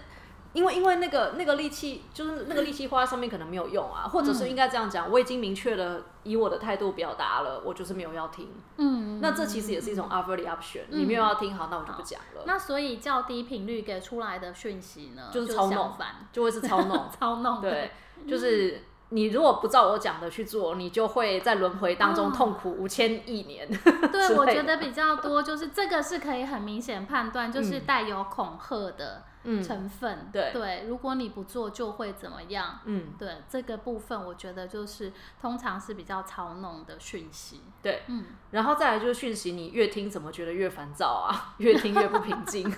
因为因为那个那个力气，就是那个力气花在上面可能没有用啊，或者是应该这样讲，我已经明确了以我的态度表达了，我就是没有要听。嗯，那这其实也是一种 offer the option，、你没有要听，好，那我就不讲了，那所以较低频率给出来的讯息呢，就是就操弄就会是超 弄。超弄，对，就是 你如果不照我讲的去做，你就会在轮回当中痛苦五千亿年。对，我觉得比较多，就是这个是可以很明显判断，就是带有恐吓的嗯成分。对对，如果你不做就会怎么样？嗯，对这个部分，我觉得就是通常是比较嘲弄的讯息。对。嗯，然后再来就是讯息，你越听怎么觉得越烦躁啊，越听越不平静。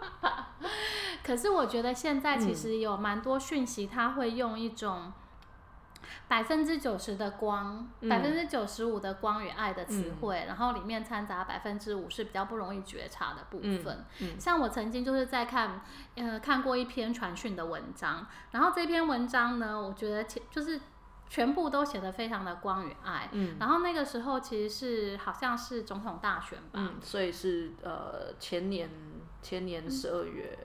可是我觉得现在嗯其实有蛮多讯息，它会用一种百分之九十的光，嗯。百分之九十五的光与爱的词汇，然后里面掺杂百分之五是比较不容易觉察的部分。嗯。像我曾经就是在看呃看过一篇传讯的文章，然后这篇文章呢，我觉得其就是。全部都写的非常的光与爱，嗯。然后那个时候其实是好像是总统大选吧，嗯，所以是呃前年前年十二月，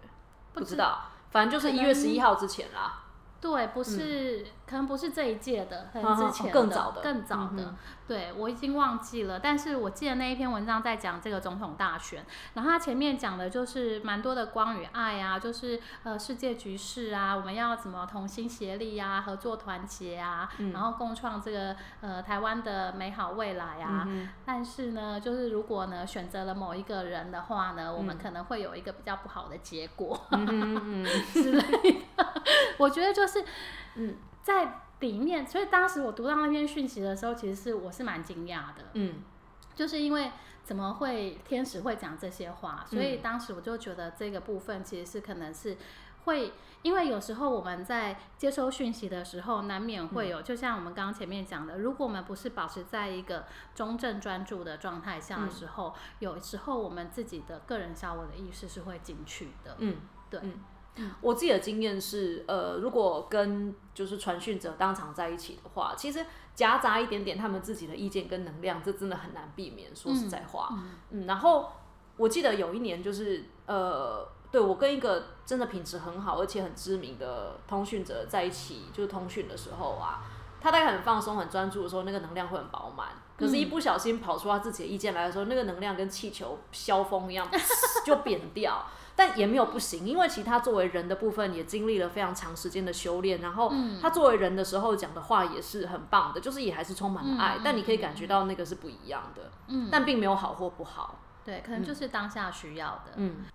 不知不知道，反正就是一月十一号之前啦。对，不是，可能不是这一届的，可嗯能之前更早的更早的，嗯对我已经忘记了。但是我记得那一篇文章在讲这个总统大选，然后他前面讲的就是蛮多的光与爱啊，就是呃世界局势啊，我们要怎么同心协力啊，合作团结啊，嗯然后共创这个呃台湾的美好未来啊。嗯但是呢，就是如果呢选择了某一个人的话呢，我们可能会有一个比较不好的结果。哼嗯嗯 之类的。我觉得就是，嗯，在里面，所以当时我读到那篇讯息的时候，其实是我是蛮惊讶的，嗯就是因为怎么会天使会讲这些话，所嗯以当时我就觉得这个部分其实是可能是会。因为有时候我们在接收讯息的时候，难免会嗯有，就像我们刚刚前面讲的，如果我们不是保持在一个中正专注的状态下嗯的时候，有时候我们自己的个人小我的意识是会进去的。嗯，对，我自己的经验是，呃，如果跟就是传讯者当场在一起的话，其实夹杂一点点他们自己的意见跟能量，这真的很难避免。说实在话，嗯然后我记得有一年就是，呃，对我跟一个真的品质很好而且很知名的通讯者在一起，就是通讯的时候啊，他大概很放松、很专注的时候，那个能量会很饱满。可是，一不小心跑出他自己的意见来的时候，那个能量跟气球消风一样，就扁掉。但也没有不行，因为其他作为人的部分也经历了非常长时间的修炼，然后他作为人的时候讲的话也是很棒的，就是也还是充满了爱，嗯但你可以感觉到那个是不一样的，嗯，但并没有好或不好，对，可能就是当下需要的。嗯。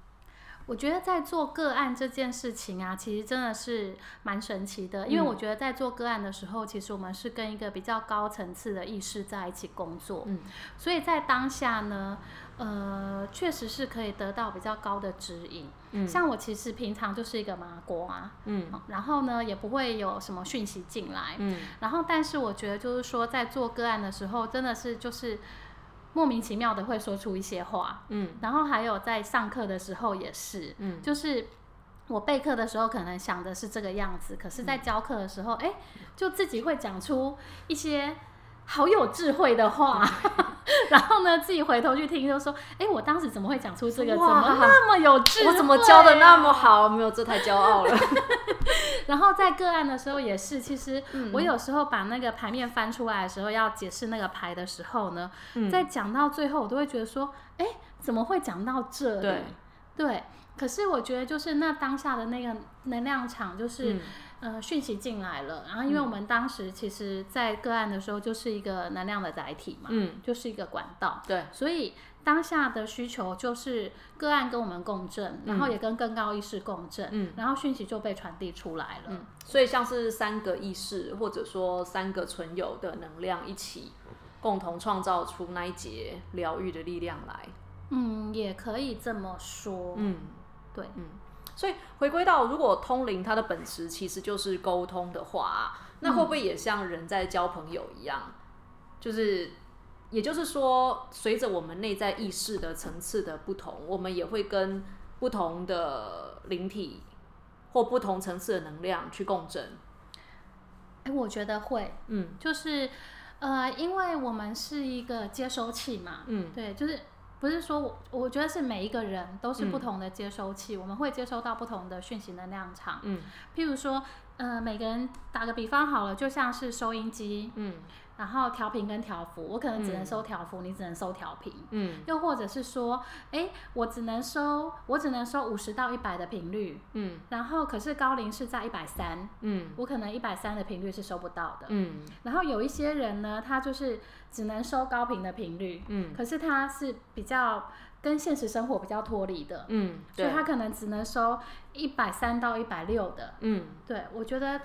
我觉得在做个案这件事情啊，其实真的是蛮神奇的，因为我觉得在做个案的时候，其实我们是跟一个比较高层次的意识在一起工作，嗯，所以在当下呢，呃，确实是可以得到比较高的指引。嗯。像我其实平常就是一个麻瓜，嗯。然后呢也不会有什么讯息进来，嗯。然后但是我觉得就是说在做个案的时候，真的是就是莫名其妙的会说出一些话，嗯。然后还有在上课的时候也是，嗯。就是我备课的时候可能想的是这个样子，可是在教课的时候，哎、就自己会讲出一些好有智慧的话，然后呢自己回头去听，就说，哎、我当时怎么会讲出这个？怎么那么有智我怎么教的那么？好？没有，这太骄傲了。然后在个案的时候也是，其实嗯我有时候把那个牌面翻出来的时候，要解释那个牌的时候呢，嗯在讲到最后，我都会觉得说，哎，怎么会讲到这里？对对可是我觉得就是那当下的那个能量场，就是、嗯呃讯息进来了，然后因为我们当时其实，在个案的时候就是一个能量的载体嘛，嗯，就是一个管道，对，所以当下的需求就是个案跟我们共振，然后也跟更高意识共振，嗯然后讯息就被传递出来了。嗯，所以像是三个意识，或者说三个存有的能量一起，共同创造出那一节疗愈的力量来。嗯，也可以这么说。嗯，对，所以回归到，如果通灵它的本质其实就是沟通的话啊、那会不会也像人在交朋友一样？就是，也就是说，随着我们内在意识的层次的不同，我们也会跟不同的灵体或不同层次的能量去共振。哎，我觉得会，嗯就是呃，因为我们是一个接收器嘛，嗯对，就是不是说我，我觉得是每一个人都是不同的接收器，我们会接收到不同的讯息能量场。嗯譬如说，呃，每个人打个比方好了，就像是收音机，嗯然后调频跟调幅，我可能只能嗯。收调幅，你只能收调频。嗯。又或者是说，哎，我只能收，我只能收五十到一百的频率，嗯。然后可是高龄是在一百三，嗯。我可能一百三的频率是收不到的。嗯。然后有一些人呢，他就是只能收高频的频率，嗯可是他是比较跟现实生活比较脱离的，嗯，所以他可能只能收一百三到一百六的。嗯。对我觉得，比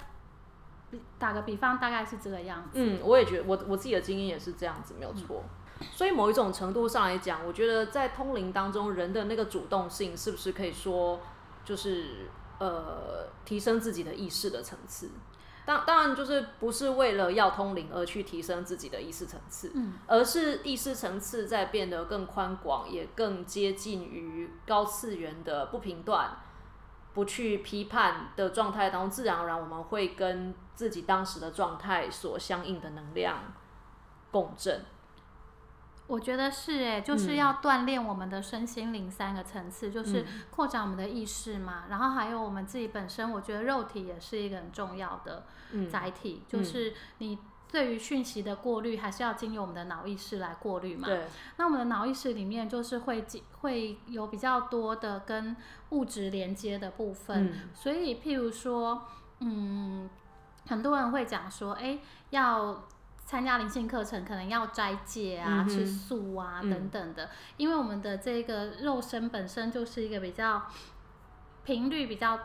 打个比方，大概是这个样子。嗯，我也觉得我我自己的经验也是这样子，没有错。所以某一种程度上来讲，我觉得在通灵当中，人的那个主动性是不是可以说就是呃提升自己的意识的层次？当当然就是不是为了要通灵而去提升自己的意识层次，嗯而是意识层次在变得更宽广，也更接近于高次元的不平断、不去批判的状态当中，自然而然我们会跟自己当时的状态所相应的能量共振。我觉得是哎，就是嗯要锻炼我们的身心灵三个层次，就是扩展我们的意识嘛，然后还有我们自己本身，我觉得肉体也是一个很重要的嗯载体，就是你对于讯息的过滤，还是要经由我们的脑意识来过滤嘛。对，那我们的脑意识里面就是会会有比较多的跟物质连接的部分，嗯。所以譬如说，嗯，很多人会讲说，哎，要参加灵性课程，可能要斋戒啊、嗯吃素啊、嗯。等等的，因为我们的这个肉身本身就是一个比较频率比较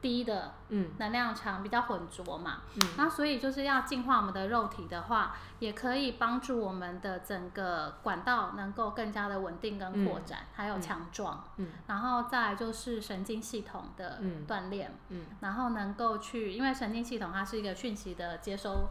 低的嗯。能量场，比较浑浊嘛。嗯。那所以就是要净化我们的肉体的话，也可以帮助我们的整个管道能够更加的稳定跟扩展，还有强壮。嗯。然后再就是神经系统的嗯锻炼，嗯。然后能够去，因为神经系统它是一个讯息的接收、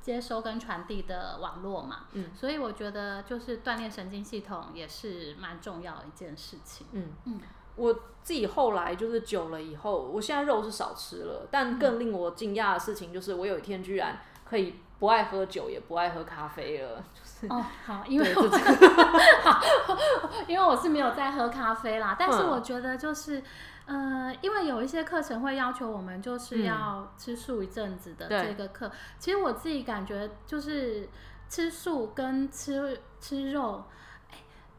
接收跟传递的网络嘛，嗯。所以我觉得就是锻炼神经系统也是蛮重要的一件事情。嗯。嗯我自己后来就是久了以后，我现在肉是少吃了，但更令我惊讶的事情就是，我有一天居然可以不爱喝酒，也不爱喝咖啡了。就是哦，好，因为对我好，因为我是没有在喝咖啡啦，但是嗯我觉得就是，呃，因为有一些课程会要求我们就是嗯要吃素一阵子的这个课，其实我自己感觉就是吃素跟吃吃肉。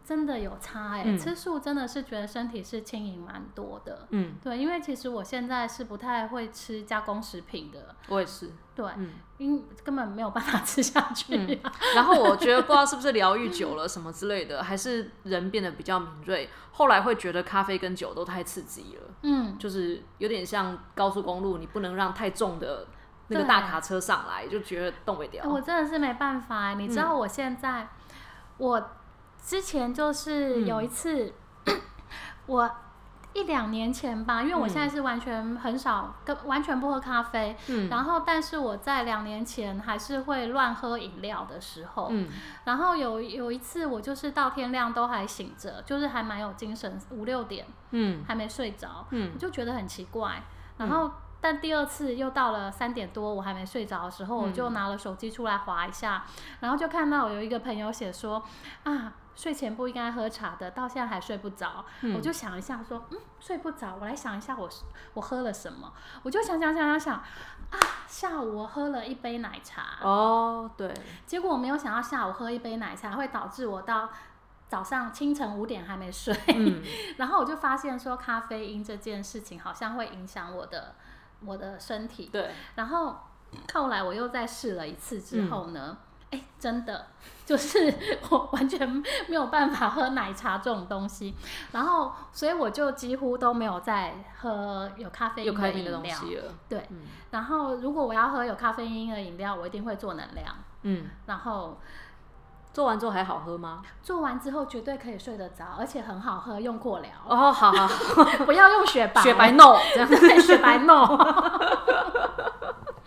哎真的有差哎、嗯。吃素真的是觉得身体是轻盈蛮多的，嗯，对，因为其实我现在是不太会吃加工食品的，我也是。对，嗯。因根本没有办法吃下去、啊。然后我觉得不知道是不是疗愈久了什么之类的，还是人变得比较敏锐，后来会觉得咖啡跟酒都太刺激了，嗯，就是有点像高速公路，你不能让太重的那个大卡车上来，就觉得动不了。欸我真的是没办法欸、你知道我现在，我之前就是有一次，我一两年前吧，因为我现在是完全很少跟完全不喝咖啡，嗯。然后但是我在两年前还是会乱喝饮料的时候，嗯。然后有有一次我就是到天亮都还醒着，就是还蛮有精神，五六点嗯。还没睡着，嗯。我就觉得很奇怪。然后，但第二次又到了三点多，我还没睡着的时候，我就拿了手机出来划一下，然后就看到有一个朋友写说啊。睡前不应该喝茶的，到现在还睡不着。我就想一下说，嗯，睡不着，我来想一下我我喝了什么。我就想想想想想，啊，下午我喝了一杯奶茶。哦，对，结果我没有想到下午喝一杯奶茶会导致我到早上清晨五点还没睡，嗯 然后我就发现说咖啡因这件事情好像会影响我的我的身体，对，然后后来我又再试了一次之后呢，哎、真的 就是我完全没有办法喝奶茶这种东西，然后所以我就几乎都没有再喝有咖啡因的东西了。对，嗯然后如果我要喝有咖啡因的饮料，我一定会做能量，嗯，然后。做完之后还好喝吗？做完之后绝对可以睡得着，而且很好喝，用过了，哦，好好，不要用雪白，雪白 no 这样。对，雪白 no。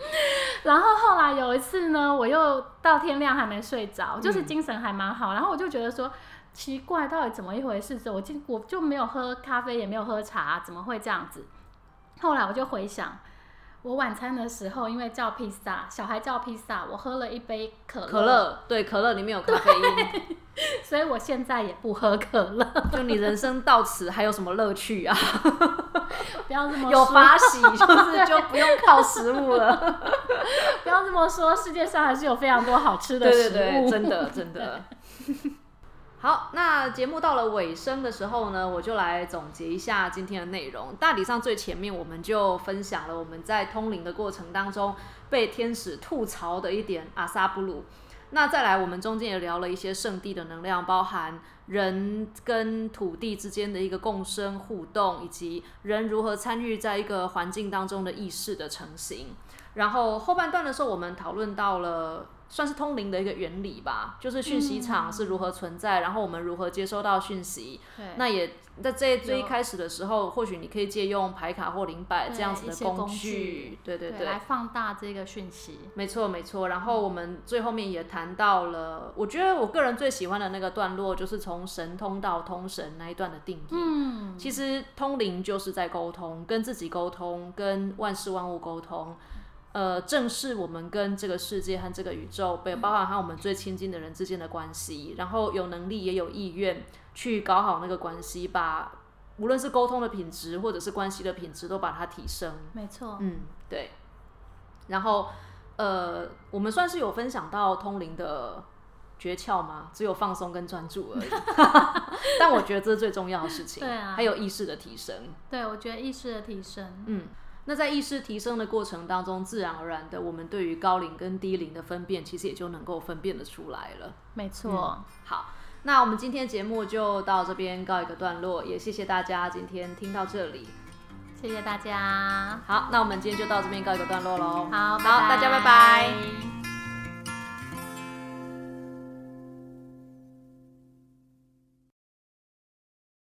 然后后来有一次呢，我又到天亮还没睡着，就是精神还蛮好，然后我就觉得说奇怪，到底怎么一回事？我今我就没有喝咖啡，也没有喝茶，怎么会这样子？后来我就回想，我晚餐的时候因为叫披萨，小孩叫披萨，我喝了一杯可乐，可乐，对，可乐里面有咖啡因，所以我现在也不喝可乐。就你人生到此还有什么乐趣啊？不要这么有说法喜，就是就不用靠食物了。不要这么说，世界上还是有非常多好吃的食物。对对对，真的真的。好，那节目到了尾声的时候呢，我就来总结一下今天的内容。大体上最前面我们就分享了我们在通灵的过程当中被天使吐槽的一点阿萨布鲁。那再来，我们中间也聊了一些圣地的能量，包含人跟土地之间的一个共生互动，以及人如何参与在一个环境当中的意识的成型。然后后半段的时候，我们讨论到了算是通灵的一个原理吧，就是讯息场是如何存在，然后我们如何接收到讯息。对，那也在最最一开始的时候，或许你可以借用牌卡或灵摆这样子的工具具，对对对，来放大这个讯息。没错没错。然后我们最后面也谈到了，我觉得我个人最喜欢的那个段落，就是从神通到通神那一段的定义。嗯，其实通灵就是在沟通，跟自己沟通，跟万事万物沟通。呃，正视我们跟这个世界和这个宇宙，被包含和我们最亲近的人之间的关系，然后有能力也有意愿去搞好那个关系，把无论是沟通的品质或者是关系的品质都把它提升。没错。嗯，对。然后，呃，我们算是有分享到通灵的诀窍吗？只有放松跟专注而已。但我觉得这是最重要的事情。对啊还有意识的提升。对，我觉得意识的提升，嗯，那在意识提升的过程当中，自然而然的，我们对于高龄跟低龄的分辨，其实也就能够分辨得出来了。没错。好，那我们今天节目就到这边告一个段落，也谢谢大家今天听到这里。谢谢大家。好，那我们今天就到这边告一个段落喽。好，好，大家拜拜。